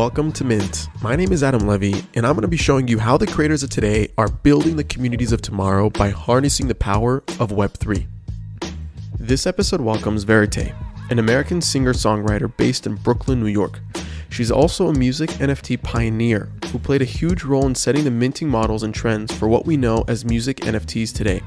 Welcome to Mint. My name is Adam Levy, and I'm going to be showing you how the creators of today are building the communities of tomorrow by harnessing the power of Web3. This episode welcomes Verite, an American singer songwriter based in Brooklyn, New York. She's also a music NFT pioneer who played a huge role in setting the minting models and trends for what we know as music NFTs today.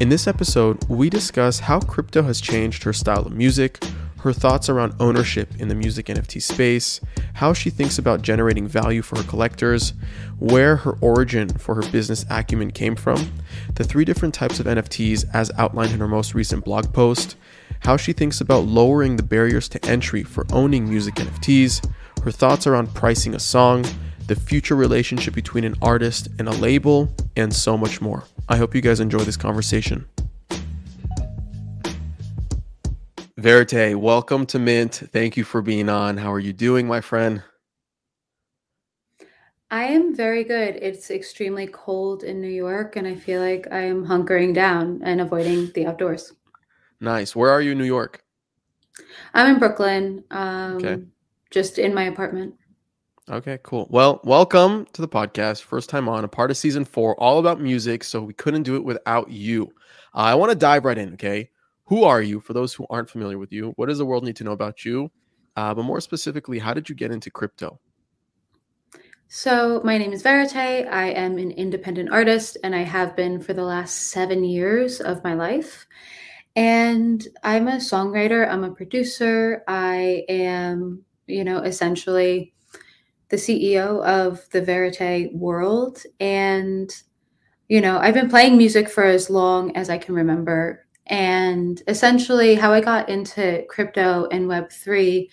In this episode, we discuss how crypto has changed her style of music, her thoughts around ownership in the music NFT space, how she thinks about generating value for her collectors, where her origin for her business acumen came from, the three different types of NFTs as outlined in her most recent blog post, how she thinks about lowering the barriers to entry for owning music NFTs, her thoughts around pricing a song, the future relationship between an artist and a label, and so much more. I hope you guys enjoy this conversation. Verite, welcome to Mint. Thank you for being on. How are you doing, my friend? I am very good. It's extremely cold in New York, and I feel like I am hunkering down and avoiding the outdoors. Nice. Where are you in New York? I'm in Brooklyn, um, okay. just in my apartment. Okay, cool. Well, welcome to the podcast. First time on, a part of season four, all about music. So we couldn't do it without you. Uh, I want to dive right in. Okay who are you for those who aren't familiar with you what does the world need to know about you? Uh, but more specifically how did you get into crypto? So my name is verite. I am an independent artist and i have been for the last seven years of my life. And i'm a songwriter i'm a producer. I am you know essentially the ceo of the verite world. And you know i've been playing music for as long as i can remember and essentially, how I got into crypto and Web3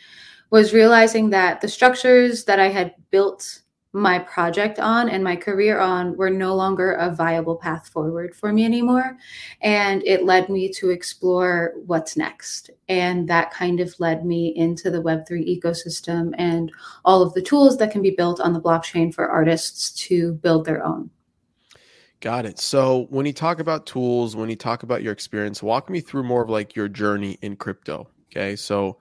was realizing that the structures that I had built my project on and my career on were no longer a viable path forward for me anymore. And it led me to explore what's next. And that kind of led me into the Web3 ecosystem and all of the tools that can be built on the blockchain for artists to build their own. Got it. So when you talk about tools, when you talk about your experience, walk me through more of like your journey in crypto. Okay. So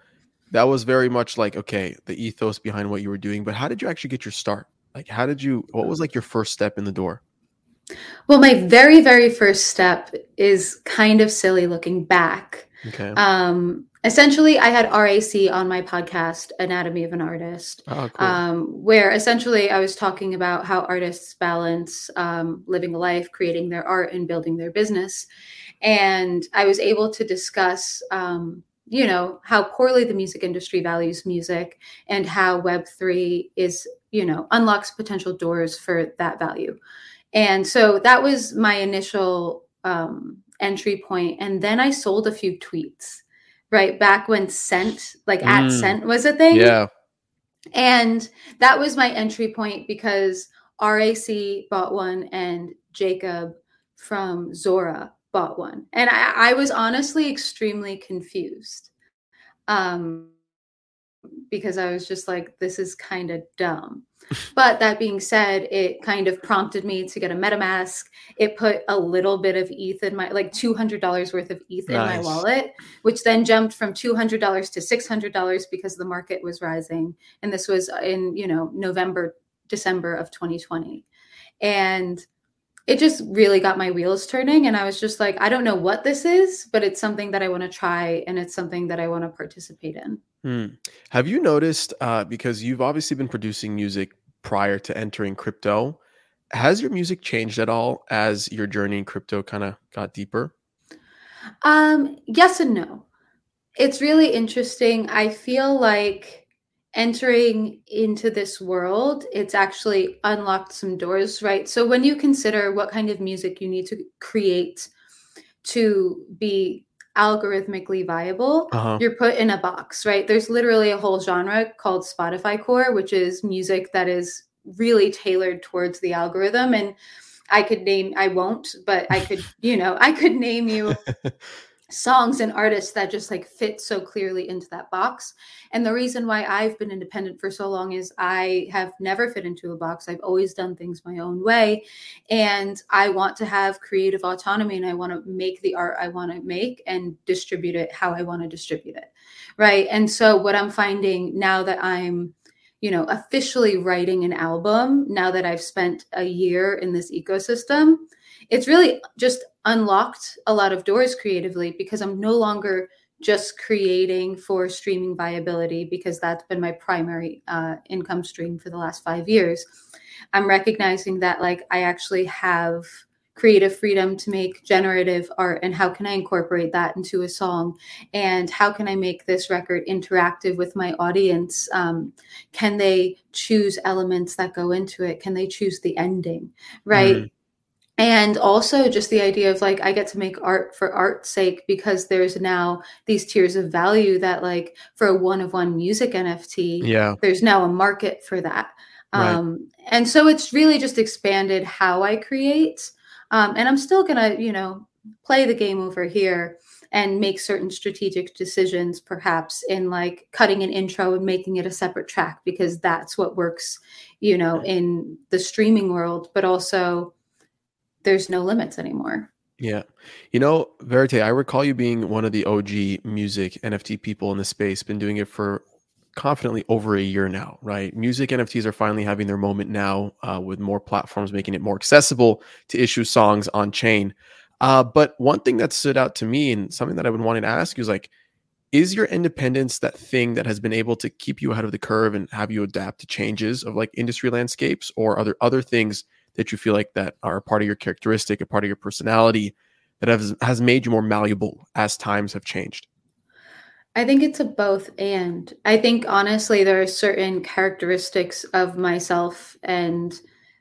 that was very much like, okay, the ethos behind what you were doing, but how did you actually get your start? Like, how did you, what was like your first step in the door? Well, my very, very first step is kind of silly looking back. Okay. Um, essentially i had rac on my podcast anatomy of an artist oh, cool. um, where essentially i was talking about how artists balance um, living a life creating their art and building their business. And i was able to discuss um, you know how poorly the music industry values music and how web3 is you know unlocks potential doors for that value. And so that was my initial um, entry point. And then i sold a few tweets right back when Cent like mm. at Cent was a thing. Yeah. And that was my entry point because RAC bought one and Jacob from Zora bought one. And I, I was honestly extremely confused. Um, because I was just like, this is kind of dumb. but that being said, it kind of prompted me to get a MetaMask. It put a little bit of ETH in my, like $200 worth of ETH nice. in my wallet, which then jumped from $200 to $600 because the market was rising. And this was in, you know, November, December of 2020. And it just really got my wheels turning. And I was just like, I don't know what this is, but it's something that I want to try and it's something that I want to participate in. Hmm. Have you noticed, uh, because you've obviously been producing music prior to entering crypto, has your music changed at all as your journey in crypto kind of got deeper? Um, yes and no. It's really interesting. I feel like entering into this world, it's actually unlocked some doors, right? So when you consider what kind of music you need to create to be algorithmically viable, uh-huh. you're put in a box, right? There's literally a whole genre called Spotify core, which is music that is really tailored towards the algorithm. And I could name, I won't, but I could, you know, I could name you songs and artists that just like fit so clearly into that box. And the reason why I've been independent for so long is I have never fit into a box. I've always done things my own way. And I want to have creative autonomy and I want to make the art I want to make and distribute it how I want to distribute it. Right. And so what I'm finding now that I'm you know, officially writing an album now that I've spent a year in this ecosystem, it's really just unlocked a lot of doors creatively because I'm no longer just creating for streaming viability because that's been my primary uh, income stream for the last five years. I'm recognizing that like I actually have creative freedom to make generative art and how can I incorporate that into a song and how can I make this record interactive with my audience? Um, can they choose elements that go into it? Can they choose the ending? Right. Mm and also just the idea of like i get to make art for art's sake because there's now these tiers of value that like for a one of one music nft yeah. there's now a market for that. Right. um and so it's really just expanded how i create. Um and i'm still gonna you know play the game over here and make certain strategic decisions perhaps in like cutting an intro and making it a separate track because that's what works you know in the streaming world but also there's no limits anymore. Yeah. You know, Verite, I recall you being one of the OG music NFT people in the space, been doing it for confidently over a year now, right? Music NFTs are finally having their moment now uh, with more platforms making it more accessible to issue songs on chain. Uh, but one thing that stood out to me and something that I've been wanting to ask you is like, is your independence that thing that has been able to keep you ahead of the curve and have you adapt to changes of like industry landscapes or are there other things that you feel like that are a part of your characteristic, a part of your personality that has has made you more malleable as times have changed? I think it's a both and. I think honestly there are certain characteristics of myself and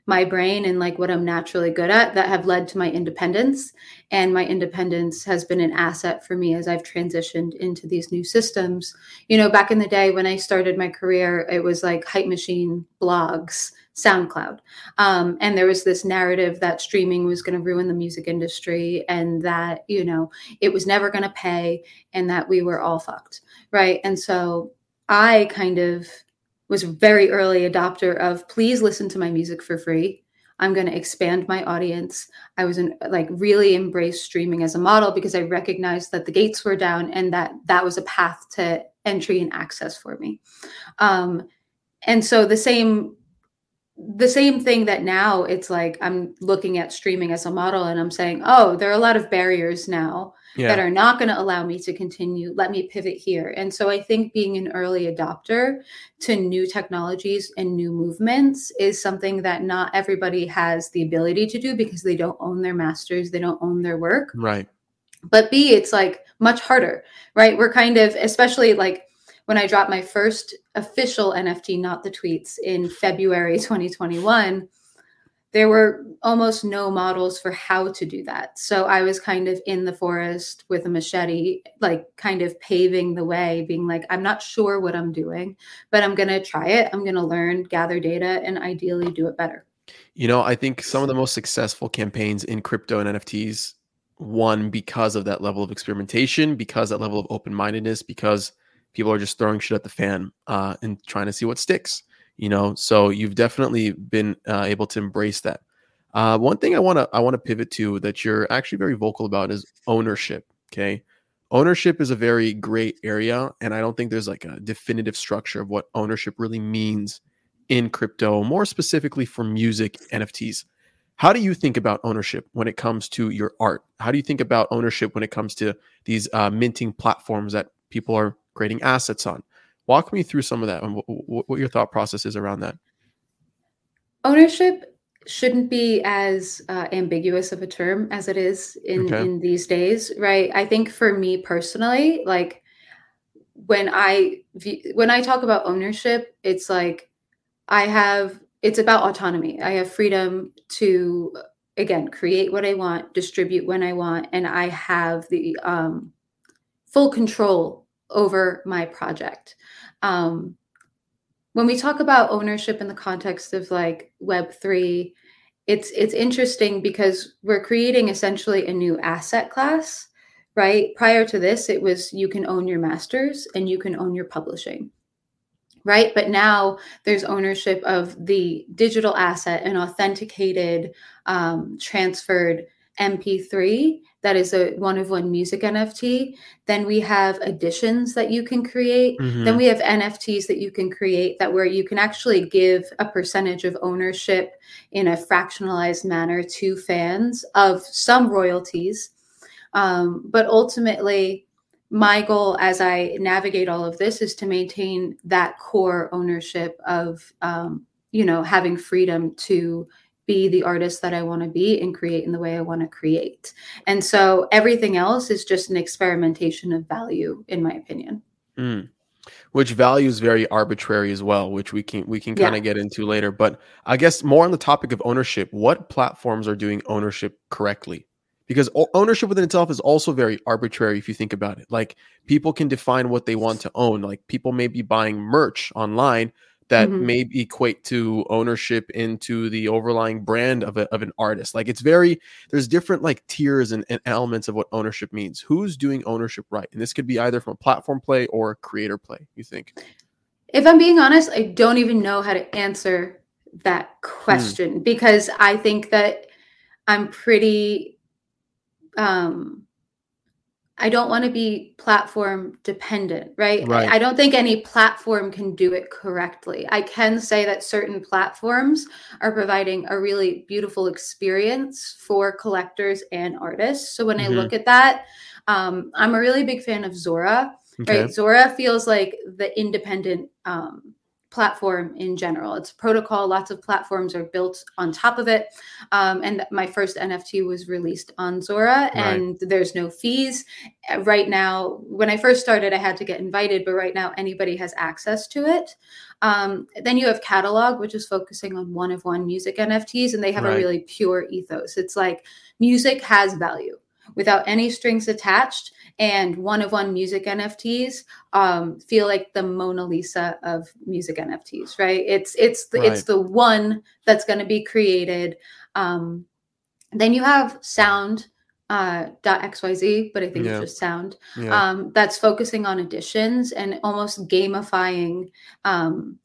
my brain and like what I'm naturally good at that have led to my independence. And my independence has been an asset for me as I've transitioned into these new systems. You know, back in the day when I started my career, it was like hype machine blogs SoundCloud. Um, and there was this narrative that streaming was going to ruin the music industry and that, you know, it was never going to pay and that we were all fucked. Right. And so I kind of was very early adopter of please listen to my music for free. I'm going to expand my audience. I was in, like really embraced streaming as a model because I recognized that the gates were down and that that was a path to entry and access for me. Um, and so the same the same thing that now it's like I'm looking at streaming as a model and I'm saying, oh, there are a lot of barriers now yeah. that are not going to allow me to continue. Let me pivot here. And so I think being an early adopter to new technologies and new movements is something that not everybody has the ability to do because they don't own their masters, they don't own their work. Right. But B, it's like much harder, right? We're kind of, especially like, when I dropped my first official NFT, not the tweets, in February 2021, there were almost no models for how to do that. So I was kind of in the forest with a machete, like kind of paving the way, being like, I'm not sure what I'm doing, but I'm going to try it. I'm going to learn, gather data, and ideally do it better. You know, I think some of the most successful campaigns in crypto and NFTs won because of that level of experimentation, because that level of open mindedness, because people are just throwing shit at the fan uh, and trying to see what sticks. You know, so you've definitely been uh, able to embrace that. Uh, one thing I want to I want to pivot to that you're actually very vocal about is ownership. Okay, ownership is a very great area, and I don't think there's like a definitive structure of what ownership really means in crypto, more specifically for music NFTs. How do you think about ownership when it comes to your art? How do you think about ownership when it comes to these uh, minting platforms that people are creating assets on. Walk me through some of that and what, what your thought process is around that. Ownership shouldn't be as uh, ambiguous of a term as it is in, okay. in these days, right? I think for me personally, like when I when I talk about ownership, it's like I have it's about autonomy. I have freedom to again create what I want, distribute when I want, and I have the um, full control over my project. Um, when we talk about ownership in the context of like Web3, it's it's interesting because we're creating essentially a new asset class, right? Prior to this, it was you can own your masters and you can own your publishing right? But now there's ownership of the digital asset and authenticated, um, transferred MP3 that is a one of one music NFT. Then we have editions that you can create. Mm-hmm. Then we have NFTs that you can create that where you can actually give a percentage of ownership in a fractionalized manner to fans of some royalties. Um, but ultimately, my goal as I navigate all of this is to maintain that core ownership of, um, you know, having freedom to be the artist that I want to be and create in the way I want to create. And so everything else is just an experimentation of value, in my opinion. Mm. Which value is very arbitrary as well, which we can we can kind of yeah. get into later. But I guess more on the topic of ownership, what platforms are doing ownership correctly? Because ownership within itself is also very arbitrary if you think about it. Like people can define what they want to own. Like people may be buying merch online, that mm-hmm. may equate to ownership into the overlying brand of, a, of an artist. Like it's very, there's different like tiers and, and, elements of what ownership means. Who's doing ownership right? And this could be either from a platform play or a creator play, you think? If I'm being honest, I don't even know how to answer that hmm. question hmm. because I think that I'm pretty um I don't want to be platform dependent, right? right? I don't think any platform can do it correctly. I can say that certain platforms are providing a really beautiful experience for collectors and artists. So when mm-hmm. I look at that, um, I'm a really big fan of Zora. Okay. Right, Zora feels like the independent um, platform in general. It's a protocol. Lots of platforms are built on top of it. Um, and my first NFT was released on Zora, right. and there's no fees. Right now, when I first started, I had to get invited, but right now, anybody has access to it. Um, then you have Catalog, which is focusing on one of one music NFTs, and they have right. a really pure ethos. It's like music has value without any strings attached and one of one music nfts um, feel like the mona lisa of music nfts right it's it's the, right. it's the one that's going to be created um, then you have sound uh, .xyz, but I think yeah. it's just sound. Yeah. Um, that's focusing on additions and almost gamifying um,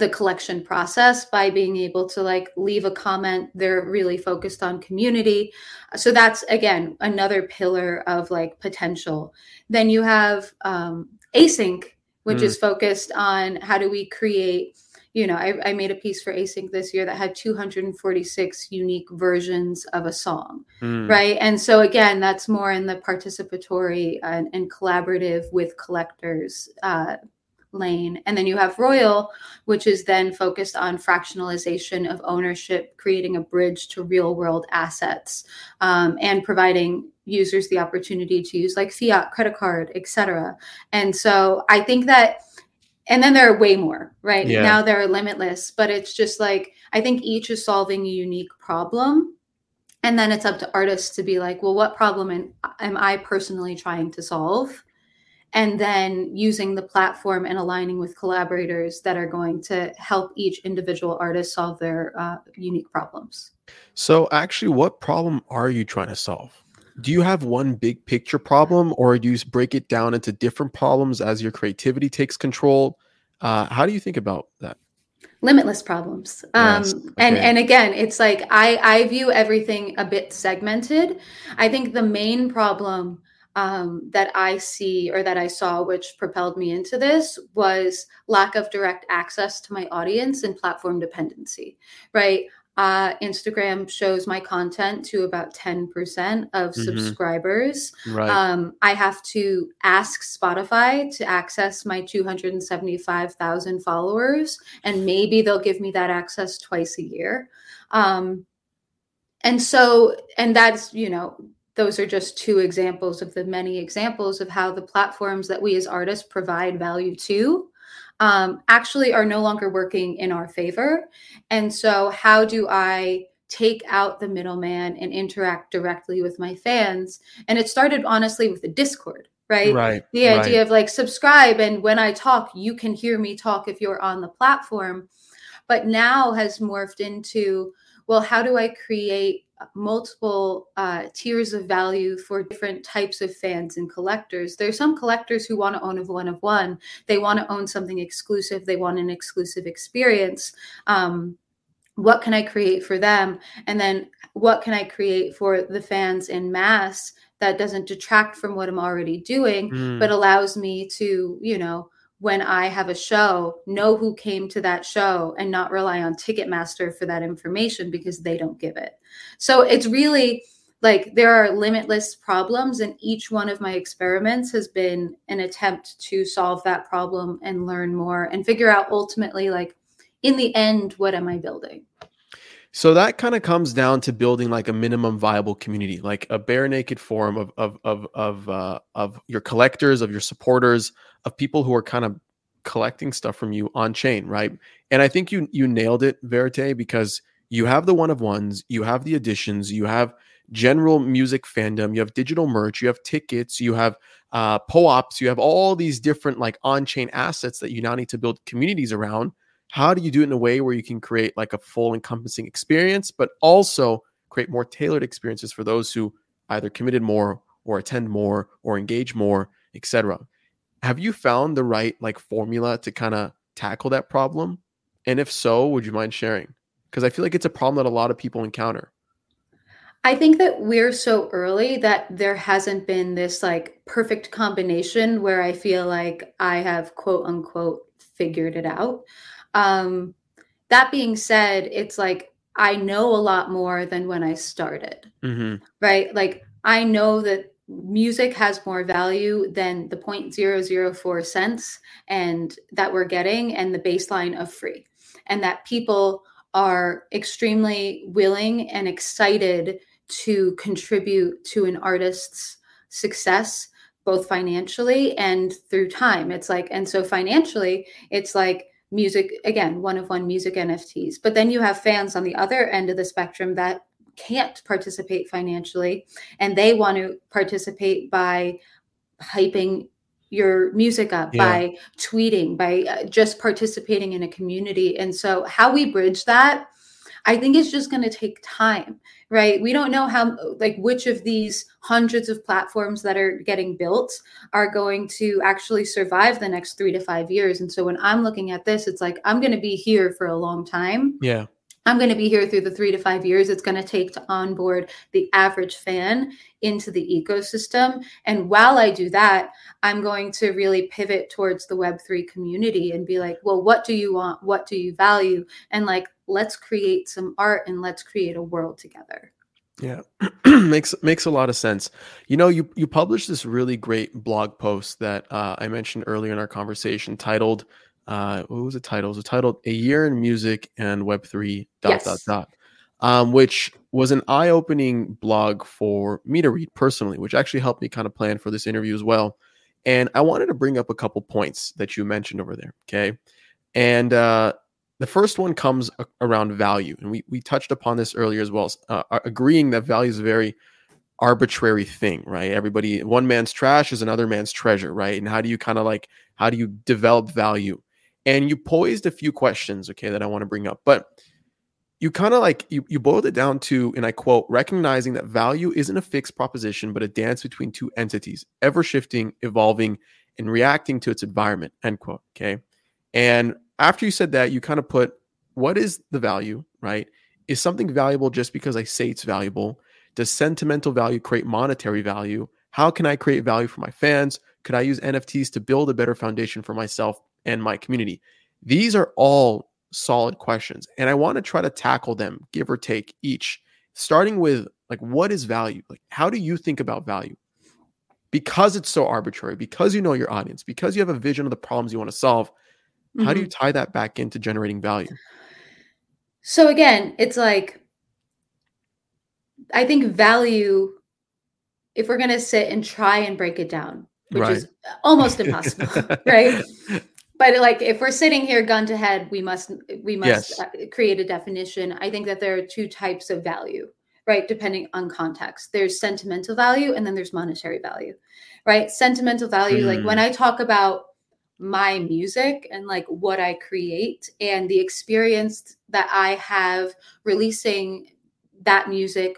the collection process by being able to like leave a comment they're really focused on community so that's again another pillar of like potential then you have um, async which mm. is focused on how do we create you know I, I, made a piece for async this year that had 246 unique versions of a song mm. right and so again that's more in the participatory and, and collaborative with collectors uh, lane. And then you have Royal, which is then focused on fractionalization of ownership, creating a bridge to real world assets, um, and providing users the opportunity to use like fiat, credit card, etc. And so I think that and then there are way more right yeah. now there are limitless but it's just like i think each is solving a unique problem and then it's up to artists to be like well what problem am, am i personally trying to solve and then using the platform and aligning with collaborators that are going to help each individual artist solve their uh, unique problems. So, actually, what problem are you trying to solve? Do you have one big picture problem, or do you break it down into different problems as your creativity takes control? Uh, how do you think about that? limitless problems yes. um, okay. and and again it's like i i view everything a bit segmented i think the main problem um, that I see or that I saw, which propelled me into this, was lack of direct access to my audience and platform dependency, right? Uh, Instagram shows my content to about 10% of mm-hmm. subscribers. Right. Um, I have to ask Spotify to access my 275,000 followers, and maybe they'll give me that access twice a year. Um, and so, and that's, you know, those are just two examples of the many examples of how the platforms that we as artists provide value to um, actually are no longer working in our favor. And so, how do I take out the middleman and interact directly with my fans? And it started honestly with the Discord. Right? right. The idea right. of like subscribe, and when I talk, you can hear me talk if you're on the platform. But now has morphed into well, how do I create multiple uh, tiers of value for different types of fans and collectors. There's some collectors who want to own a one of one. They want to own something exclusive. They want an exclusive experience. Um, what can I create for them? And then what can I create for the fans in mass that doesn't detract from what I'm already doing, mm. but allows me to, you know, when I have a show, know who came to that show and not rely on Ticketmaster for that information because they don't give it. So it's really like there are limitless problems, and each one of my experiments has been an attempt to solve that problem and learn more and figure out ultimately, like, in the end, what am I building? So that kind of comes down to building like a minimum viable community, like a bare naked forum of of of of uh, of your collectors, of your supporters, of people who are kind of collecting stuff from you on chain, right? And I think you you nailed it, Verite, because you have the one of ones, you have the editions, you have general music fandom, you have digital merch, you have tickets, you have uh, POAPs, you have all these different like on-chain assets that you now need to build communities around how do you do it in a way where you can create like a full encompassing experience but also create more tailored experiences for those who either committed more or attend more or engage more etc have you found the right like formula to kind of tackle that problem? And if so would you mind sharing? Because i feel like it's a problem that a lot of people encounter. I think that we're so early that there hasn't been this like perfect combination where I feel like I have quote unquote figured it out. Um, that being said, it's like I know a lot more than when I started, mm-hmm. right? Like I know that music has more value than the 0.004 cents and that we're getting and the baseline of free and that people are extremely willing and excited to contribute to an artist's success both financially and through time it's like and so financially it's like music again one of one music nfts but then you have fans on the other end of the spectrum that can't participate financially and they want to participate by hyping your music up yeah. by tweeting by uh, just participating in a community and so how we bridge that I think it's just going to take time, right? We don't know how, like, which of these hundreds of platforms that are getting built are going to actually survive the next three to five years. And so when I'm looking at this, it's like, I'm going to be here for a long time. Yeah. I'm going to be here through the three to five years it's going to take to onboard the average fan into the ecosystem. And while I do that, I'm going to really pivot towards the Web3 community and be like, well, what do you want? What do you value? And like, let's create some art and let's create a world together. Yeah, makes makes a lot of sense. You know, you you published this really great blog post that uh, I mentioned earlier in our conversation, titled uh, "What was the title? It was titled "A Year in Music and Web Three." Dot yes. dot dot. Um, which was an eye-opening blog for me to read personally, which actually helped me kind of plan for this interview as well. And I wanted to bring up a couple points that you mentioned over there. Okay, and uh, the first one comes around value, and we we touched upon this earlier as well, uh, agreeing that value is a very arbitrary thing, right? Everybody, one man's trash is another man's treasure, right? And how do you kind of like how do you develop value? And you posed a few questions, okay, that I want to bring up, but you kind of like you, you boiled it down to, and I quote, recognizing that value isn't a fixed proposition, but a dance between two entities, ever shifting, evolving, and reacting to its environment. End quote. Okay. And after you said that, you kind of put what is the value, right? Is something valuable just because I say it's valuable? Does sentimental value create monetary value? How can I create value for my fans? Could I use NFTs to build a better foundation for myself and my community? These are all solid questions. And I want to try to tackle them, give or take each, starting with like, what is value? Like, how do you think about value? Because it's so arbitrary, because you know your audience, because you have a vision of the problems you want to solve, Mm-hmm. How do you mm-hmm. tie that back into generating value? So again, it's like I think value if we're going to sit and try and break it down, which right. is almost impossible, right? But like if we're sitting here gun to head, we must we must yes. Uh, create a definition. I think that there are two types of value, right? Depending on context. There's sentimental value and then there's monetary value. Right? Sentimental value mm. like when mm. I talk about my music and like what I create and the experience that I have releasing that music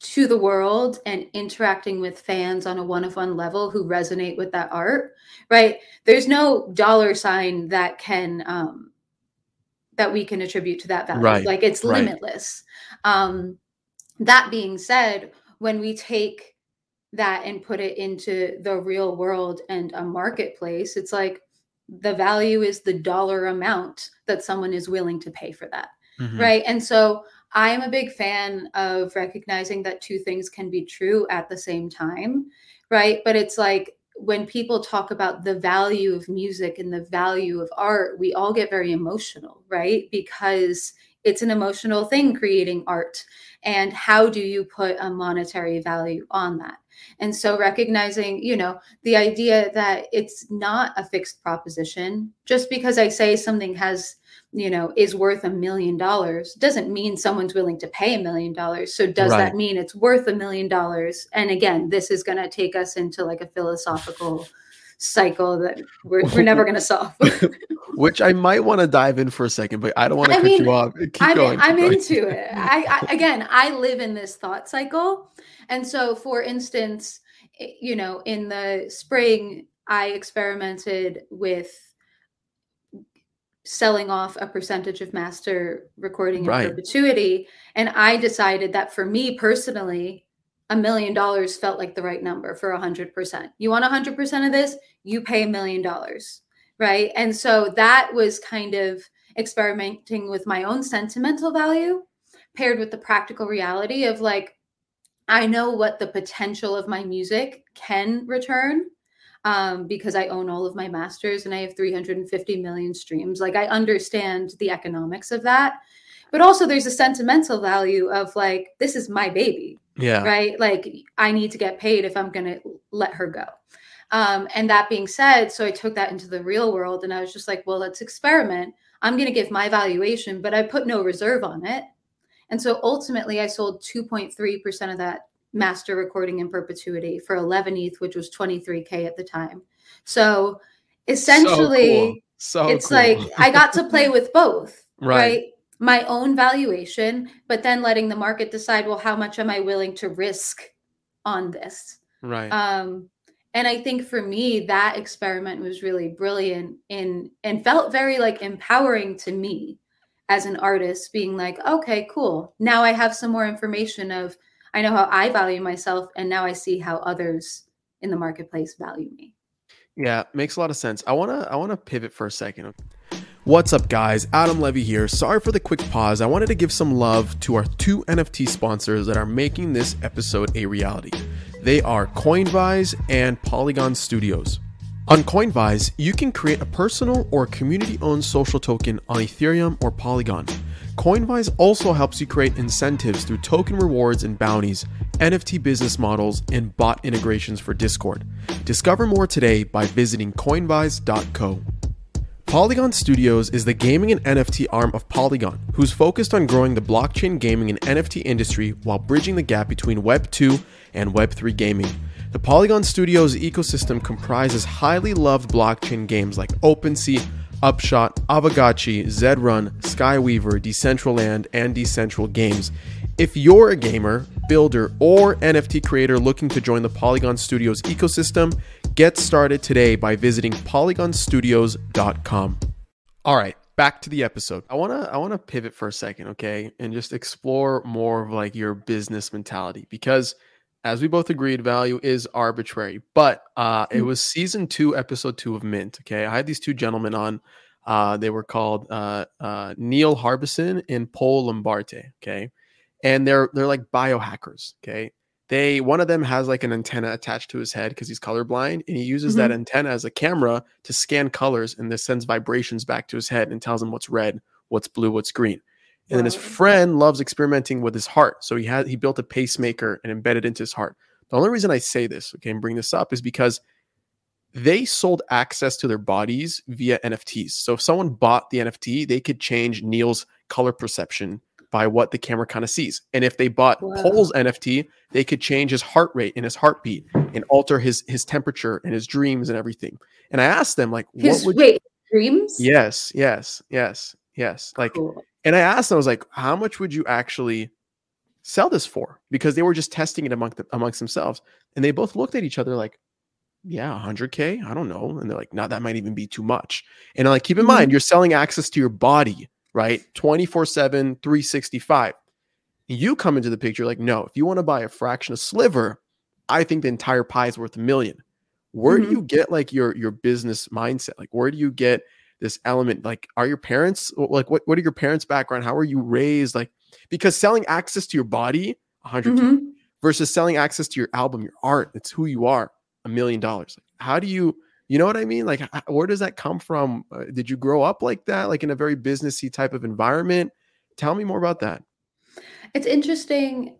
to the world and interacting with fans on a one of one level who resonate with that art, right? There's no dollar sign that can um, that we can attribute to that value. Right. Like it's Right. limitless. Um, that being said, when we take that and put it into the real world and a marketplace, it's like the value is the dollar amount that someone is willing to pay for that. Mhm. Right. And so I'm a big fan of recognizing that two things can be true at the same time. Right. But it's like when people talk about the value of music and the value of art, we all get very emotional, right? Because it's an emotional thing creating art. And how do you put a monetary value on that? And so recognizing, you know, the idea that it's not a fixed proposition, just because I say something has, you know, is worth a million dollars doesn't mean someone's willing to pay a million dollars. So does Right. that mean it's worth a million dollars? And again, this is going to take us into like a philosophical cycle that we're, we're never going to solve. Which I might want to dive in for a second, but I don't want to cut mean, you off. Keep I'm, going. I'm keep going. into it. I, I again, I live in this thought cycle, and so, for instance, eh, you know, in the spring, I experimented with selling off a percentage of master recording in Right. perpetuity, and I decided that for me personally, a million dollars felt like the right number for a hundred percent. You want a hundred percent of this, you pay a million dollars, right? And so that was kind of experimenting with my own sentimental value paired with the practical reality of like i know what the potential of my music can return um, because i own all of my masters and i have 350 million streams like i understand the economics of that but also there's a sentimental value of like this is my baby Yeah. right? Like I need to get paid if I'm going to let her go. Um, and that being said, so I took that into the real world and I was just like, well, let's experiment. I'm going to give my valuation, but I put no reserve on it. And so ultimately, I sold 2.3% of that master recording in perpetuity for 11 ETH, which was 23K at the time. So essentially, so cool. So it's cool. like I got to play with both, Right. right. My own valuation, but then letting the market decide, well, how much am I willing to risk on this? right. Um, and I think for me, that experiment was really brilliant in and felt very like empowering to me as an artist, being like, okay, cool. Now I have some more information of I know how I value myself, and now I see how others in the marketplace value me. Yeah, makes a lot of sense. I wanna I wanna pivot for a second. What's up, guys? Adam Levy here. Sorry for the quick pause. I wanted to give some love to our two NFT sponsors that are making this episode a reality. They are Coinvise and Polygon Studios. On Coinvise, you can create a personal or community owned social token on Ethereum or Polygon. Coinvise also helps you create incentives through token rewards and bounties, NFT business models, and bot integrations for Discord. Discover more today by visiting coinvise.co. Polygon Studios is the gaming and NFT arm of Polygon, who's focused on growing the blockchain gaming and NFT industry while bridging the gap between Web 2 and Web 3 gaming. The Polygon Studios ecosystem comprises highly loved blockchain games like OpenSea, Upshot, Aavegotchi, Zedrun, Skyweaver, Decentraland, and Decentral Games. If you're a gamer, builder, or NFT creator looking to join the Polygon Studios ecosystem, get started today by visiting polygonstudios.com. All right, back to the episode. I want to I want to pivot for a second, okay? And just explore more of like your business mentality because as we both agreed, value is arbitrary. But uh, it was season two, episode two of Mint. Okay, I had these two gentlemen on. Uh, they were called uh, uh, Neil Harbisson and Paul Lombarte. Okay, and they're they're like biohackers. Okay, they one of them has like an antenna attached to his head because he's colorblind, and he uses that mm-hmm. antenna as a camera to scan colors, and this sends vibrations back to his head and tells him what's red, what's blue, what's green. And then his friend loves experimenting with his heart. So he had he built a pacemaker and embedded into his heart. The only reason I say this, okay, and bring this up is because they sold access to their bodies via NFTs. So if someone bought the NFT, they could change Neil's color perception by what the camera kind of sees. And if they bought Wow. Paul's NFT, they could change his heart rate and his heartbeat and alter his his temperature and his dreams and everything. And I asked them like, what would wait dreams? yes, yes, yes, yes. Like Cool. and I asked them, I was like, how much would you actually sell this for? Because they were just testing it among the, amongst themselves. And they both looked at each other like, yeah, 100K? I don't know. And they're like, no, that might even be too much. And I'm like, keep in Mhm. mind, you're selling access to your body right? 24 7, 365. You come into the picture like, no, if you want to buy a fraction of sliver, I think the entire pie is worth a million. Where Mhm. do you get like your your business mindset? Like, where do you get this element? Like, are your parents like what what are your parents' background? How are you raised? Like, because selling access to your body, a 100 Mhm. versus selling access to your album, your art, it's who you are, a million dollars. How do you, you know what I mean? Like, where does that come from? Uh, did you grow up like that, like in a very businessy type of environment? Tell me more about that. It's interesting.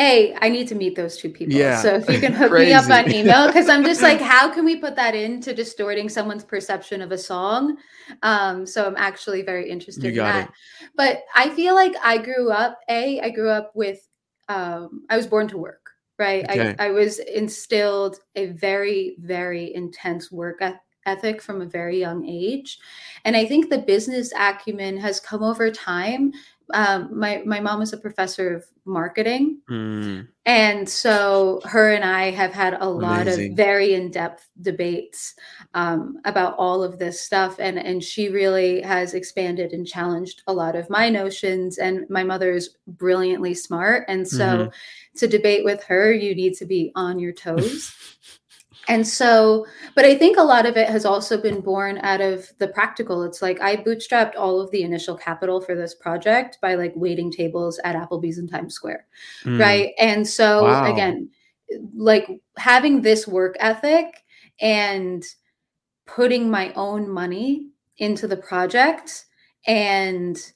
A, I need to meet those two people. Yeah, So if you can hook me up on email, because I'm just like, how can we put that into distorting someone's perception of a song? Um, so I'm actually very interested in that. it. But I feel like I grew up, A, I grew up with, um, I was born to work, right? Okay. I, I was instilled a very, very intense work ethic from a very young age. And I think the business acumen has come over time. Um, my, my mom was a professor of marketing. Mm, And so her and I have had a lot Amazing. of very in-depth debates um, about all of this stuff. And, and she really has expanded and challenged a lot of my notions. And my mother is brilliantly smart. And so Mhm. to debate with her, you need to be on your toes. And so, but I think a lot of it has also been born out of the practical. It's like I bootstrapped all of the initial capital for this project by like waiting tables at Applebee's in Times Square mm. right and so Wow. again like having this work ethic and putting my own money into the project and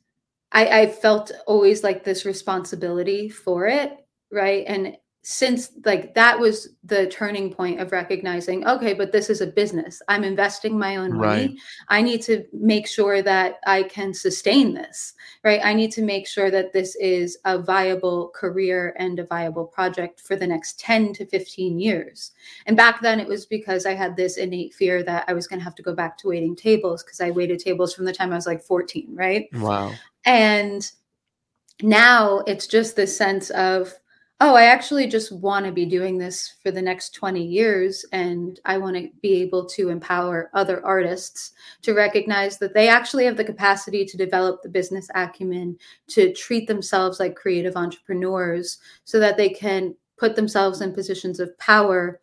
I, I felt always like this responsibility for it right and since like that was the turning point of recognizing okay but this is a business. I'm investing my own money. I need to make sure that i can sustain this right? I need to make sure that this is a viable career and a viable project for the next 10 to 15 years. And back then it was because i had this innate fear that i was going to have to go back to waiting tables because i waited tables from the time i was like 14 right? Wow. and now it's just this sense of, oh, I actually just want to be doing this for the next 20 years. And I want to be able to empower other artists to recognize that they actually have the capacity to develop the business acumen, to treat themselves like creative entrepreneurs so that they can put themselves in positions of power.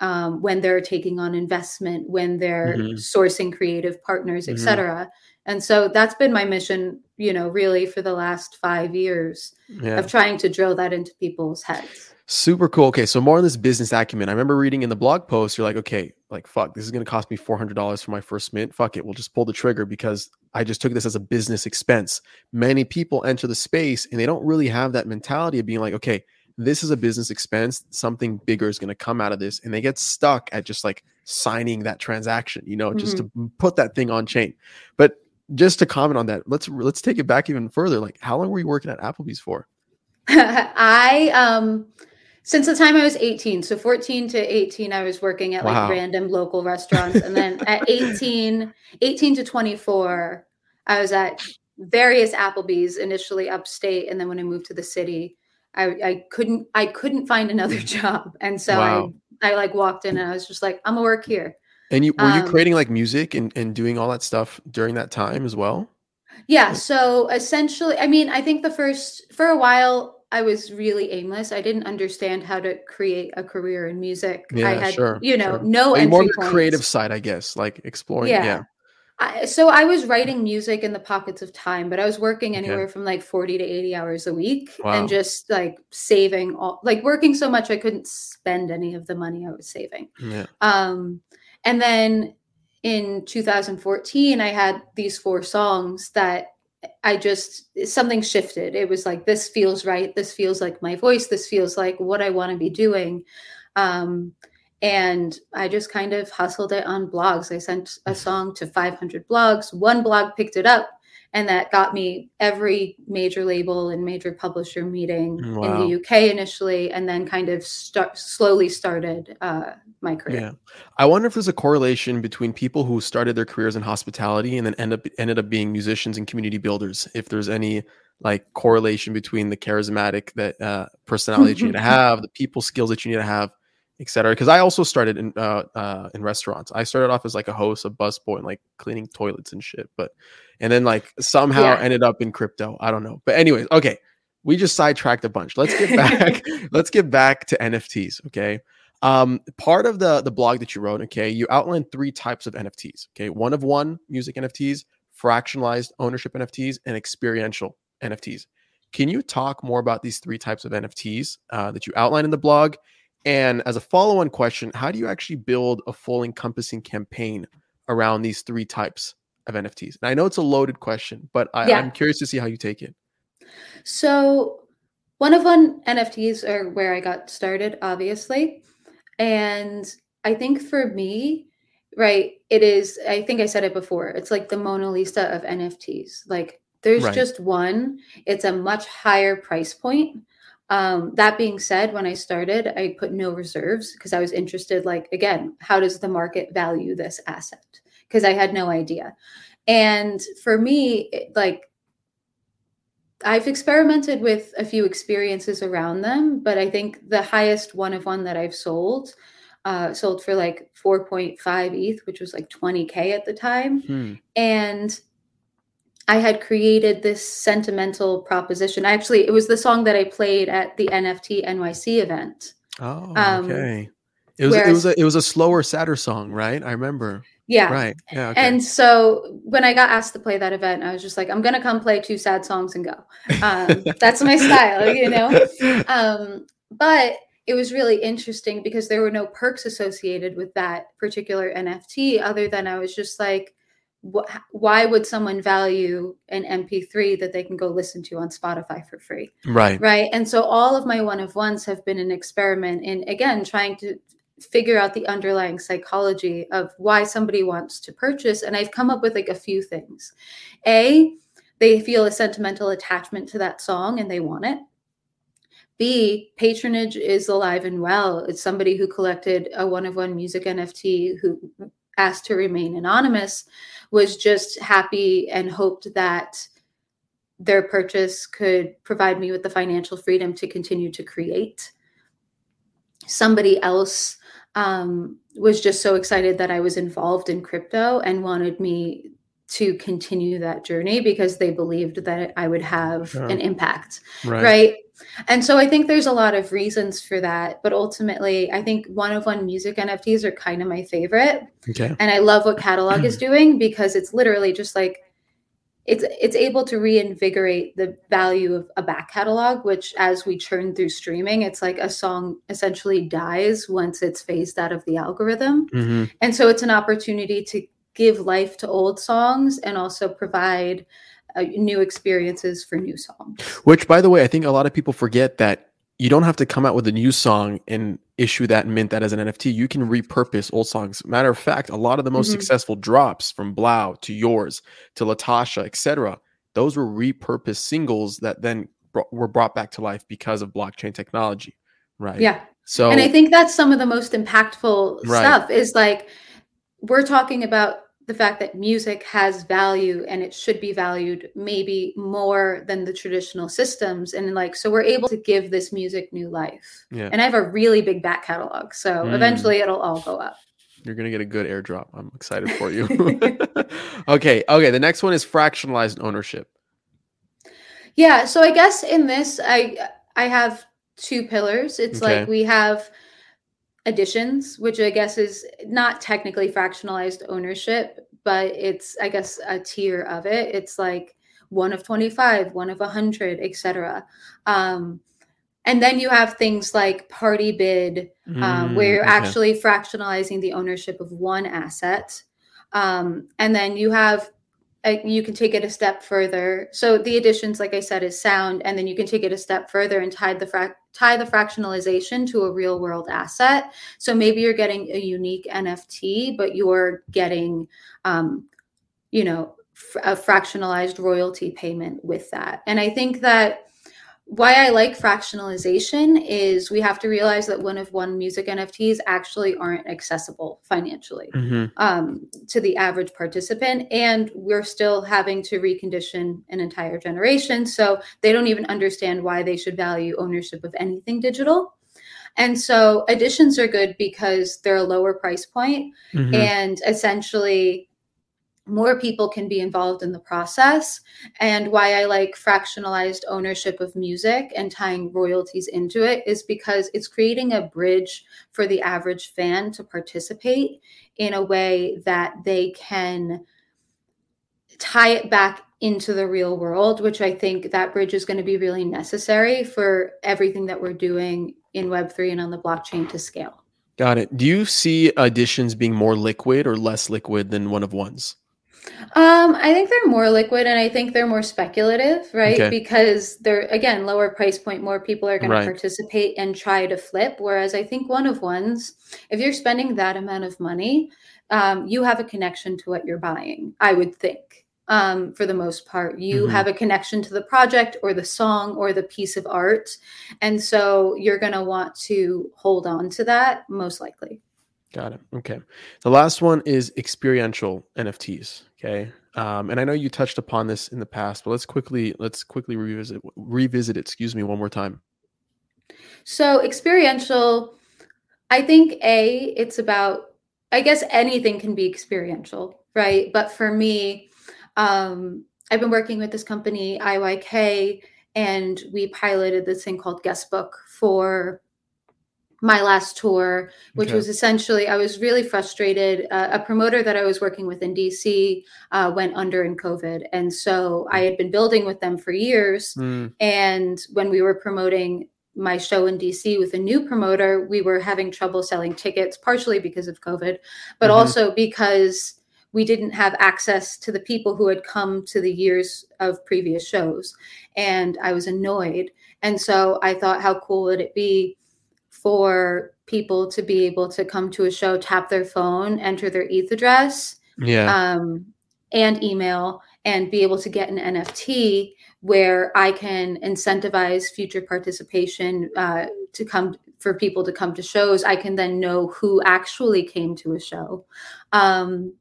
Um, when they're taking on investment, when they're Mhm. sourcing creative partners, et cetera. And so that's been my mission, you know, really for the last five years Yeah. of trying to drill that into people's heads. Super cool. Okay, so more on this business acumen. I remember reading in the blog post, you're like, okay, like fuck, this is gonna cost me four hundred dollars for my first mint. Fuck it, we'll just pull the trigger because I just took this as a business expense. Many people enter the space and they don't really have that mentality of being like, okay, this is a business expense. Something bigger is gonna come out of this, and they get stuck at just like signing that transaction, you know, just mm-hmm. to put that thing on chain. But just to comment on that, let's let's take it back even further. Like, how long were you working at Applebee's for? I um since the time I was 18, so 14 to 18, I was working at Wow. like random local restaurants. And then at 18, 18 to 24, I was at various Applebee's initially upstate. And then when I moved to the city, I, I couldn't I couldn't find another job. And so Wow. I I like walked in and I was just like, I'm gonna work here. And you were you Um, creating like music and, and doing all that stuff during that time as well? Yeah. So essentially, I mean, I think the first, for a while, I was really aimless. I didn't understand how to create a career in music. I Yeah, had, sure, you know, sure. no more entry on the creative side, I guess, like exploring. Yeah. Yeah. I, so I was writing music in the pockets of time, but I was working Okay. anywhere from like 40 to 80 hours a week Wow. and just like saving all, like working so much I couldn't spend any of the money I was saving. Yeah. Um, and then in 2014, I had these four songs that I just something shifted. It was like this feels right. This feels like my voice. This feels like what I want to be doing. Um, and I just kind of hustled it on blogs. I sent a song to 500 blogs. One blog picked it up, and that got me every major label and major publisher meeting in the UK initially, and then kind of start slowly started uh, my career. Yeah. I wonder if there's a correlation between people who started their careers in hospitality and then end up ended up being musicians and community builders. If there's any like correlation between the charismatic that uh, personality that you need to have, the people skills that you need to have, etc. Because I also started in uh, uh, in restaurants. I started off as like a host, a busboy, and like cleaning toilets and shit. But and then like somehow yeah. ended up in crypto. I don't know. But anyways, okay, we just sidetracked a bunch. Let's get back. let's get back to NFTs. Okay. Um, part of the the blog that you wrote, okay, you outlined three types of NFTs. Okay, one of one music NFTs, fractionalized ownership NFTs, and experiential NFTs. Can you talk more about these three types of NFTs uh, that you outline in the blog? And as a follow on question, how do you actually build a full encompassing campaign around these three types of NFTs? And I know it's a loaded question, but I, yeah. I'm curious to see how you take it. So, one of one NFTs are where I got started, obviously. And I think for me, right, it is, I think I said it before, it's like the Mona Lisa of NFTs. Like there's right. just one, it's a much higher price point. Um, that being said, when I started, I put no reserves because I was interested, like, again, how does the market value this asset? Because I had no idea. And for me, it, like, I've experimented with a few experiences around them, but I think the highest one of one that I've sold uh, sold for like 4.5 ETH, which was like 20K at the time. Hmm. And I had created this sentimental proposition. Actually, it was the song that I played at the NFT NYC event. Oh, um, okay. It was it was a it was a slower, sadder song, right? I remember. Yeah. Right. Yeah. Okay. And so when I got asked to play that event, I was just like, I'm gonna come play two sad songs and go. Um, that's my style, you know. Um, but it was really interesting because there were no perks associated with that particular NFT, other than I was just like, wh- why would someone value an MP3 that they can go listen to on Spotify for free? Right. Right. And so all of my one of ones have been an experiment in again trying to figure out the underlying psychology of why somebody wants to purchase and i've come up with like a few things a they feel a sentimental attachment to that song and they want it b patronage is alive and well it's somebody who collected a one of one music nft who asked to remain anonymous was just happy and hoped that their purchase could provide me with the financial freedom to continue to create somebody else um, was just so excited that I was involved in crypto and wanted me to continue that journey because they believed that I would have sure. an impact. Right. right. And so I think there's a lot of reasons for that. But ultimately, I think one of one music NFTs are kind of my favorite. Okay. And I love what Catalog is doing because it's literally just like it's it's able to reinvigorate the value of a back catalog which as we churn through streaming it's like a song essentially dies once it's phased out of the algorithm mm-hmm. and so it's an opportunity to give life to old songs and also provide uh, new experiences for new songs which by the way i think a lot of people forget that you don't have to come out with a new song and issue that and mint that as an NFT. You can repurpose old songs. Matter of fact, a lot of the most mm-hmm. successful drops from 3LAU to yours to Latasha, etc. Those were repurposed singles that then brought, were brought back to life because of blockchain technology, right? Yeah. So, and I think that's some of the most impactful right. stuff. Is like we're talking about the fact that music has value and it should be valued maybe more than the traditional systems. And like so we're able to give this music new life. Yeah. and i have a really big back catalog. So mm. eventually it'll all go up. You're gonna get a good airdrop. I'm excited for you. Okay okay the next one is fractionalized ownership. Yeah so i guess in this i i have two pillars. It's okay. like we have additions, which I guess is not technically fractionalized ownership, but it's I guess a tier of it. It's like one of 25, one of 100, etc. Um, and then you have things like PartyBid, um, mm, where you're okay. actually fractionalizing the ownership of one asset. Um, and then you have you can take it a step further. So the additions, like I said, is sound, and then you can take it a step further and tie the fra- tie the fractionalization to a real world asset. So maybe you're getting a unique NFT, but you're getting, um, you know, a fractionalized royalty payment with that. And I think that why I like fractionalization is we have to realize that one of one music NFTs actually aren't accessible financially mm-hmm. um, to the average participant. And we're still having to recondition an entire generation. So they don't even understand why they should value ownership of anything digital. And so editions are good because they're a lower price point mm-hmm. and essentially more people can be involved in the process and why i like fractionalized ownership of music and tying royalties into it is because it's creating a bridge for the average fan to participate in a way that they can tie it back into the real world which i think that bridge is going to be really necessary for everything that we're doing in web3 and on the blockchain to scale. Got it. Do you see editions being more liquid or less liquid than one of ones um, I think they're more liquid and I think they're more speculative, right? Okay. Because they're again lower price point, more people are going right. to participate and try to flip. Whereas I think one of ones, if you're spending that amount of money, um, you have a connection to what you're buying, I would think. Um, for the most part, you mm-hmm. have a connection to the project or the song or the piece of art. And so you're going to want to hold on to that most likely. Got it. Okay. The last one is experiential NFTs. Okay. Um, and I know you touched upon this in the past, but let's quickly let's quickly revisit revisit it. Excuse me, one more time. So experiential, I think a it's about I guess anything can be experiential, right? But for me, um, I've been working with this company IYK, and we piloted this thing called Guestbook for my last tour, which okay. was essentially, I was really frustrated. Uh, a promoter that I was working with in DC uh, went under in COVID. And so I had been building with them for years. Mm. And when we were promoting my show in DC with a new promoter, we were having trouble selling tickets, partially because of COVID, but mm-hmm. also because we didn't have access to the people who had come to the years of previous shows. And I was annoyed. And so I thought, how cool would it be? For people to be able to come to a show, tap their phone, enter their ETH address, yeah, um, and email, and be able to get an NFT where I can incentivize future participation uh, to come for people to come to shows. I can then know who actually came to a show. Um,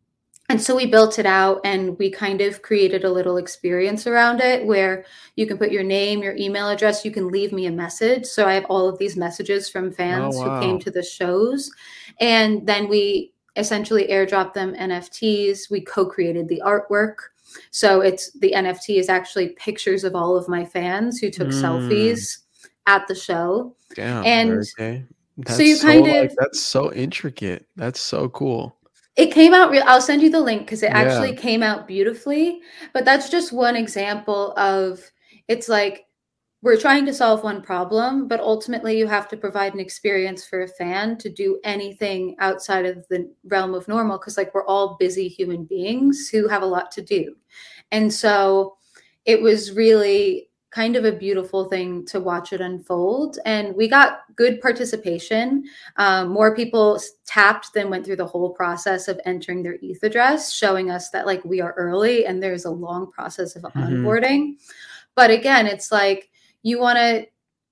and so we built it out and we kind of created a little experience around it where you can put your name, your email address, you can leave me a message. So I have all of these messages from fans oh, wow. who came to the shows. And then we essentially airdrop them NFTs. We co created the artwork. So it's the NFT is actually pictures of all of my fans who took mm. selfies at the show. Damn, and so you kind so, of like, that's so intricate. That's so cool. It came out real. I'll send you the link because it yeah. actually came out beautifully. But that's just one example of it's like we're trying to solve one problem, but ultimately you have to provide an experience for a fan to do anything outside of the realm of normal because like we're all busy human beings who have a lot to do. And so it was really kind of a beautiful thing to watch it unfold. And we got good participation. Um, more people tapped than went through the whole process of entering their ETH address, showing us that like we are early and there's a long process of mm-hmm. onboarding. But again, it's like you want to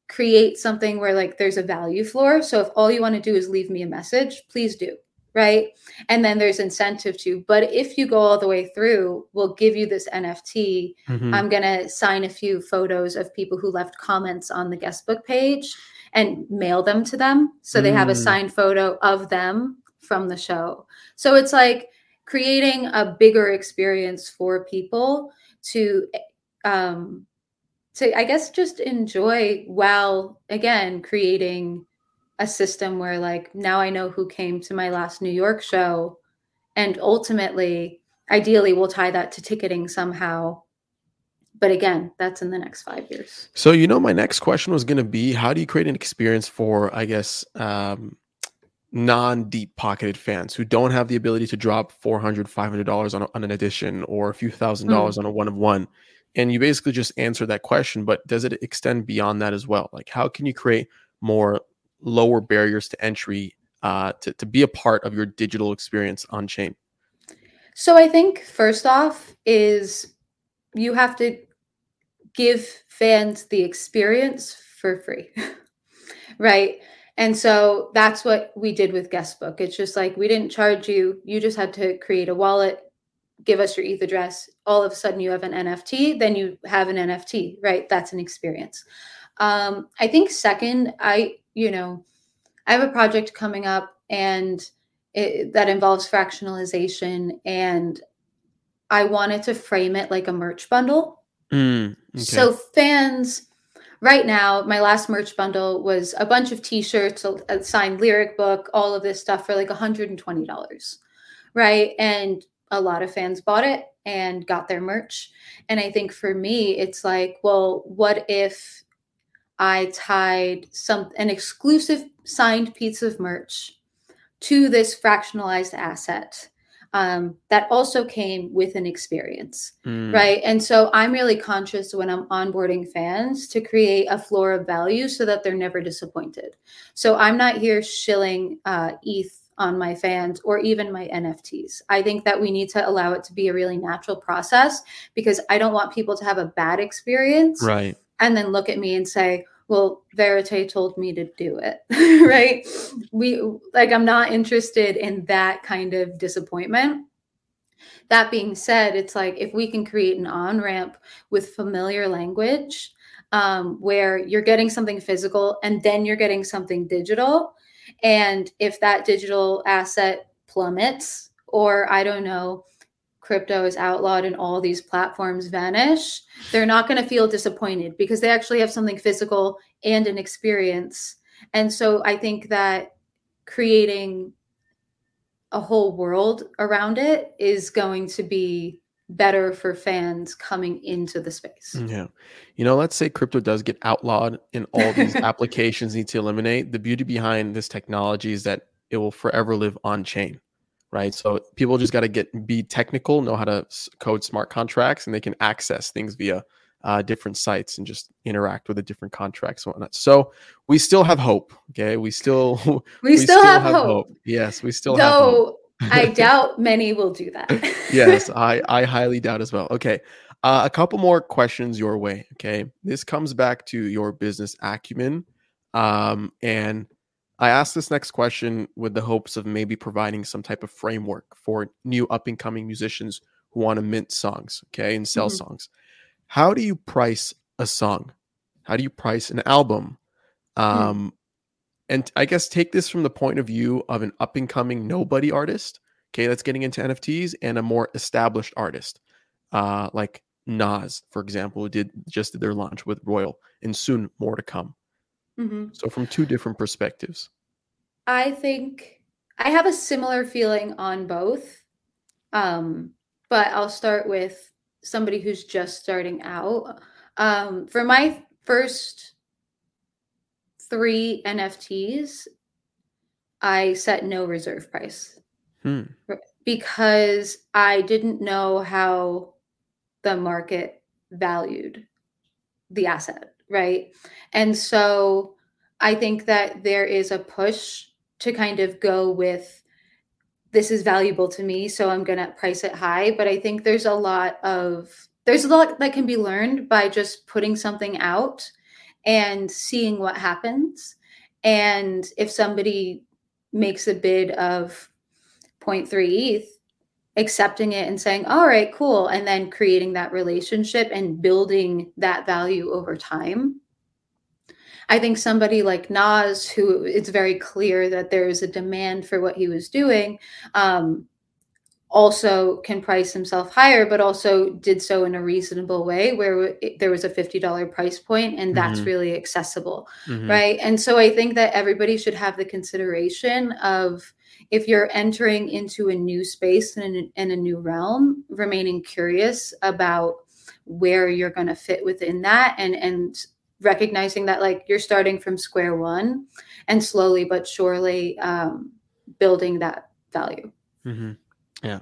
create something where like there's a value floor. So if all you want to do is leave me a message, please do right? And then there's incentive to. But if you go all the way through, we'll give you this NFT. Mm-hmm. I'm going to sign a few photos of people who left comments on the guest book page and mail them to them. So they have a mm. signed photo of them from the show. So it's like creating a bigger experience for people to um to I guess just enjoy while again creating a system where like now I know who came to my last New York show and ultimately ideally we'll tie that to ticketing somehow. But again that's in the next five years. So you know my next question was going to be how do you create an experience for i guess um, non-deep pocketed fans who don't have the ability to drop 400 500 on, on an edition or a few thousand dollars mm. on a one of one? And you basically just answer that question but does it extend beyond that as well? Like how can you create more lower barriers to entry uh, to, to be a part of your digital experience on chain? So I think first off is you have to give fans the experience for free. right? And so that's what we did with Guestbook. It's just like we didn't charge you, you just had to create a wallet, give us your ETH address. All of a sudden you have an NFT, then you have an NFT, right? That's an experience. Um, I think second, I you know, I have a project coming up and it, that involves fractionalization and I wanted to frame it like a merch bundle. Mm, okay. So fans right now, my last merch bundle was a bunch of t-shirts, a, signed lyric book, all of this stuff for like $120. Right? And a lot of fans bought it and got their merch. And I think for me, it's like, well, what if I tied some an exclusive signed piece of merch to this fractionalized asset um, that also came with an experience, mm. right? And so I'm really conscious when I'm onboarding fans to create a floor of value so that they're never disappointed. So I'm not here shilling uh, ETH on my fans or even my NFTs. I think that we need to allow it to be a really natural process because I don't want people to have a bad experience. Right. And then look at me and say, well verite told me to do it right? We like i'm not interested in that kind of disappointment. That being said it's like if we can create an on ramp with familiar language um, where you're getting something physical and then you're getting something digital and if that digital asset plummets or i don't know crypto is outlawed and all these platforms vanish, they're not going to feel disappointed because they actually have something physical and an experience. And so I think that creating a whole world around it is going to be better for fans coming into the space. Mm, yeah. You know, let's say crypto does get outlawed and all these applications need to eliminate. The beauty behind this technology is that it will forever live on chain right? So people just got to get be technical, know how to code smart contracts, and they can access things via uh, different sites and just interact with the different contracts and whatnot. So we still have hope. Okay, we still we, we still, still, have, have hope. hope. Yes, we still Though, have hope. I doubt many will do that. yes, I I highly doubt as well. Okay. Uh, a couple more questions your way. Okay. This comes back to your business acumen. Um, and I asked this next question with the hopes of maybe providing some type of framework for new up and coming musicians who want to mint songs, okay, and sell mm-hmm. songs. How do you price a song? How do you price an album? Hmm. Um, mm. And I guess take this from the point of view of an up and coming nobody artist, okay, that's getting into NFTs, and a more established artist, uh, like Nas, for example, who did just did their launch with Royal, and soon more to come. Mm-hmm. So, from two different perspectives. I think I have a similar feeling on both. Um, but I'll start with somebody who's just starting out. Um, for my first three NFTs, I set no reserve price hmm. because I didn't know how the market valued the asset right? And so I think that there is a push to kind of go with this is valuable to me, so I'm going to price it high, but I think there's a lot of there's a lot that can be learned by just putting something out and seeing what happens. And if somebody makes a bid of 0.3 ETH, accepting it and saying, all right, cool. And then creating that relationship and building that value over time. I think somebody like Nas, who it's very clear that there is a demand for what he was doing, um, also can price himself higher, but also did so in a reasonable way where it, there was a $50 price point and that's mm-hmm. really accessible. Mm-hmm. Right. And so I think that everybody should have the consideration of, if you're entering into a new space and in a new realm, remaining curious about where you're going to fit within that and and recognizing that like you're starting from square one and slowly but surely um, building that value. Mm-hmm. Yeah.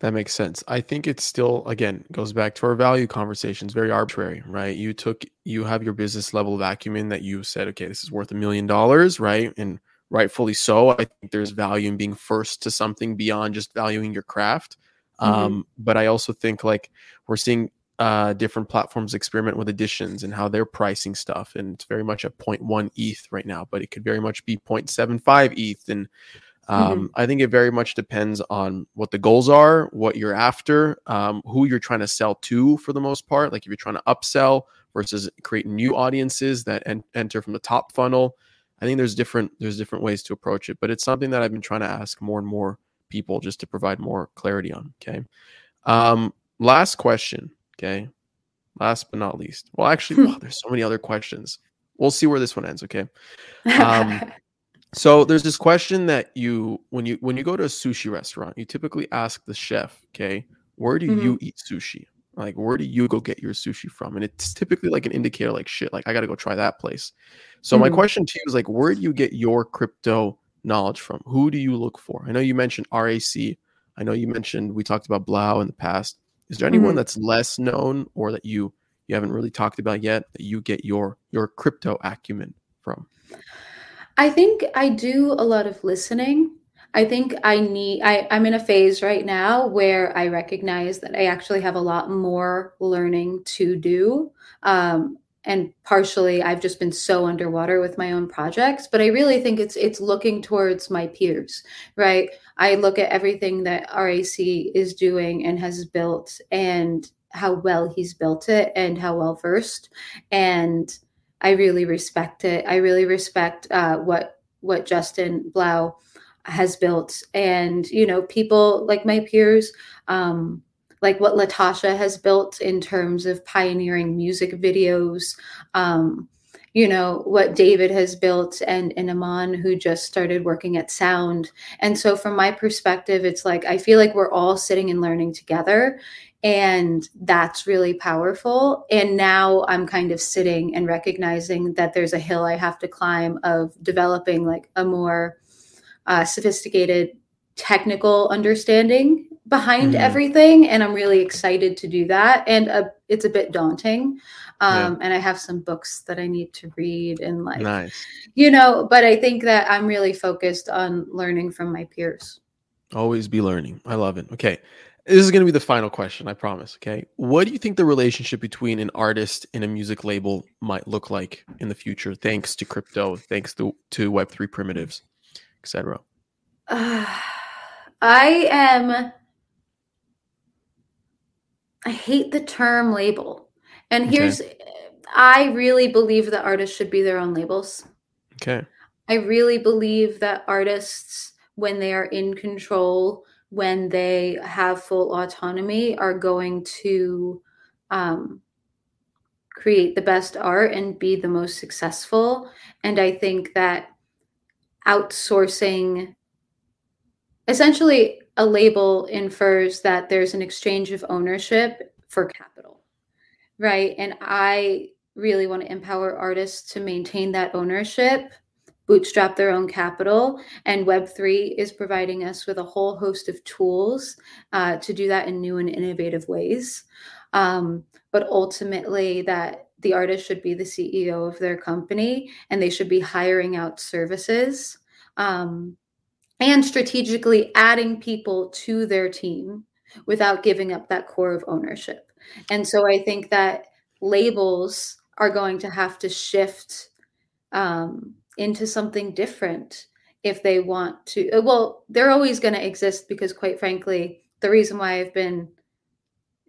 That makes sense. I think it's still again goes back to our value conversations. Very arbitrary, right? You took you have your business level of acumen that you said, okay, this is worth a million dollars, right? And rightfully so. I think there's value in being first to something beyond just valuing your craft. Mm-hmm. Um, but I also think like we're seeing uh, different platforms experiment with editions and how they're pricing stuff, and it's very much a 0.1 ETH right now, but it could very much be 0.75 ETH. And um, mm-hmm. I think it very much depends on what the goals are, what you're after, um, who you're trying to sell to for the most part. Like if you're trying to upsell versus create new audiences that en- enter from the top funnel, I think there's different there's different ways to approach it, but it's something that I've been trying to ask more and more people just to provide more clarity on. Okay. Um, last question. Okay. Last but not least. Well, actually, wow, there's so many other questions. We'll see where this one ends. Okay. Um, so there's this question that you when you when you go to a sushi restaurant, you typically ask the chef, okay, where do mm-hmm. you eat sushi? Like, where do you go get your sushi from? And it's typically like an indicator, like shit, like I got to go try that place. So mm-hmm. my question to you is like, where do you get your crypto knowledge from? Who do you look for? I know you mentioned RAC. I know you mentioned we talked about Blau in the past. Is there anyone mm-hmm. that's less known or that you you haven't really talked about yet that you get your your crypto acumen from? I think I do a lot of listening. I think I need, I, I'm in a phase right now where I recognize that I actually have a lot more learning to do. Um, and partially I've just been so underwater with my own projects, but I really think it's it's looking towards my peers, right? I look at everything that RAC is doing and has built and how well he's built it and how well versed and I really respect it. I really respect uh, what what Justin Blau has built, and you know, people like my peers, um, like what Latasha has built in terms of pioneering music videos. Um, you know what David has built, and and Aman who just started working at Sound. And so, from my perspective, it's like I feel like we're all sitting and learning together, and that's really powerful. And now I'm kind of sitting and recognizing that there's a hill I have to climb of developing like a more uh, sophisticated technical understanding behind mm-hmm. everything. And I'm really excited to do that. And uh, it's a bit daunting. Um, yeah. And I have some books that I need to read and like, nice. you know, but I think that I'm really focused on learning from my peers. Always be learning. I love it. Okay. This is going to be the final question, I promise. Okay. What do you think the relationship between an artist and a music label might look like in the future, thanks to crypto, thanks to, to Web3 primitives, etc.? Uh, I am. I hate the term label. And here's, okay. I really believe that artists should be their own labels. Okay. I really believe that artists, when they are in control, when they have full autonomy are going to um, create the best art and be the most successful and i think that outsourcing essentially a label infers that there's an exchange of ownership for capital right and i really want to empower artists to maintain that ownership bootstrap their own capital. And Web3 is providing us with a whole host of tools uh, to do that in new and innovative ways. Um, but ultimately, that the artist should be the CEO of their company and they should be hiring out services um, and strategically adding people to their team without giving up that core of ownership. And so I think that labels are going to have to shift um, into something different if they want to uh, well they're always going to exist because quite frankly the reason why i've been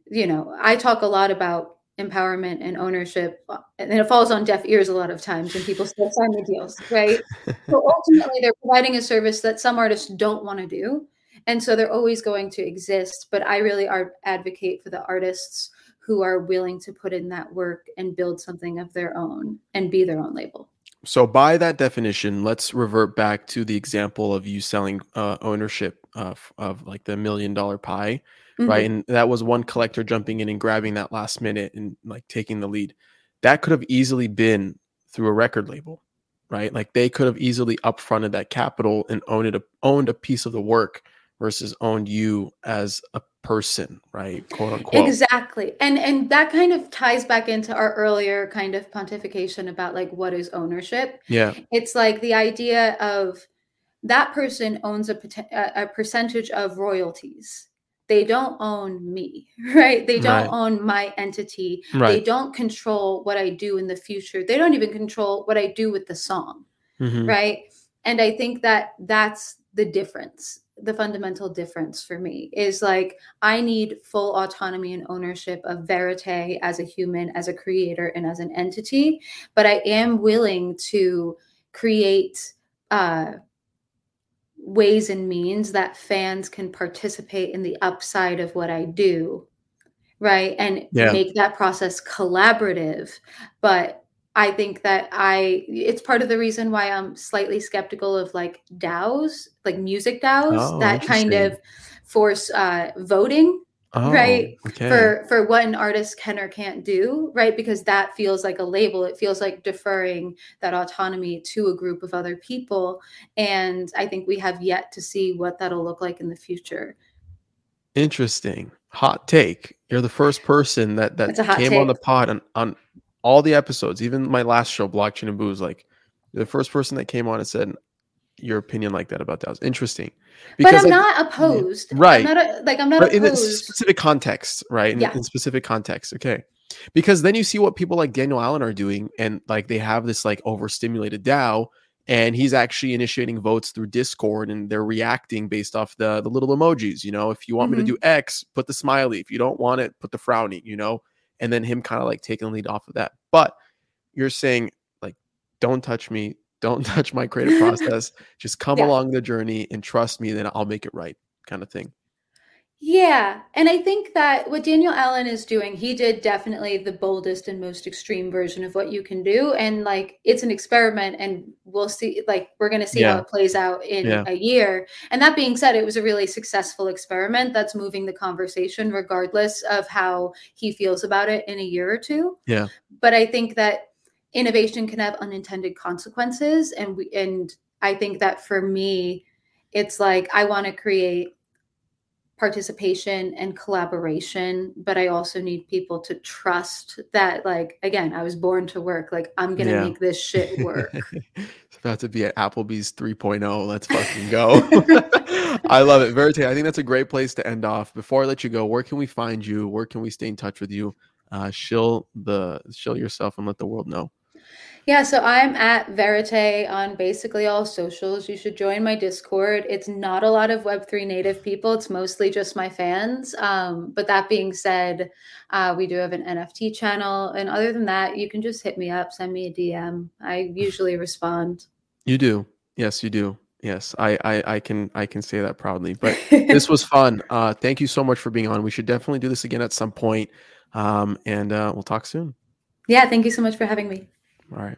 you know i talk a lot about empowerment and ownership and it falls on deaf ears a lot of times and people still sign the deals right? So ultimately they're providing a service that some artists don't want to do and so they're always going to exist but i really are advocate for the artists who are willing to put in that work and build something of their own and be their own label. So, by that definition, let's revert back to the example of you selling uh, ownership of, of like the million dollar pie, mm-hmm. right? And that was one collector jumping in and grabbing that last minute and like taking the lead. That could have easily been through a record label, right? Like they could have easily upfronted that capital and owned it, owned a piece of the work versus owned you as a person right quote unquote exactly and and that kind of ties back into our earlier kind of pontification about like what is ownership yeah it's like the idea of that person owns a, a percentage of royalties they don't own me right they don't right. own my entity right. they don't control what i do in the future they don't even control what i do with the song mm-hmm. right and i think that that's the difference the fundamental difference for me is like I need full autonomy and ownership of Verite as a human, as a creator, and as an entity. But I am willing to create uh, ways and means that fans can participate in the upside of what I do, right? And Yeah. make that process collaborative. But I think that I, it's part of the reason why I'm slightly skeptical of like DAOs, like music DAOs Oh, that kind of force uh, voting Oh, right okay. for for what an artist can or can't do right because that feels like a label it feels like deferring that autonomy to a group of other people and i think we have yet to see what that'll look like in the future Interesting. Hot take. You're the first person that that It's a hot came on the take. pod on, on all the episodes, even my last show, Blockchain and Booze. Like you're the first person that came on and said your opinion like that about DAOs. Interesting. but i'm I- not opposed Right. i'm not a, like i'm not but in a specific context, right? In, Yeah. in specific context, okay. Because then you see what people like Daniel Allen are doing, and like they have this like overstimulated DAO, and he's actually initiating votes through Discord, and they're reacting based off the the little emojis. You know, if you want me to Mhm. do X, put the smiley. If you don't want it, put the frowny. You know, and then him kind of like taking the lead off of that. But you're saying like, don't touch me, don't touch my creative process. Just come Yeah. along the journey and trust me, then I'll make it right, kind of thing. Yeah, and I think that what Daniel Allen is doing, he did definitely the boldest and most extreme version of what you can do. And like it's an experiment and we'll see like we're gonna see Yeah. how it plays out in Yeah. a year. And that being said, it was a really successful experiment that's moving the conversation regardless of how he feels about it in a year or two. Yeah. But I think that innovation can have unintended consequences. And we and I think that for me, it's like I want to create participation and collaboration but i also need people to trust that like again i was born to work like i'm gonna Yeah. make this shit work it's about to be at Applebee's 3.0. Let's fucking go. I love it. Verite, I think that's a great place to end off. Before I let you go, where can we find you? Where can we stay in touch with you? Uh, shill the shill yourself and let the world know. Yeah so i'm at verite on basically all socials you should join my discord it's not a lot of web3 native people it's mostly just my fans um, but that being said uh, we do have an nft channel and other than that you can just hit me up send me a dm i usually respond You do. Yes, you do. Yes, I, I I can I can say that proudly. But this was fun. Uh, thank you so much for being on. We should definitely do this again at some point. Um, and uh, we'll talk soon. yeah thank you so much for having me right.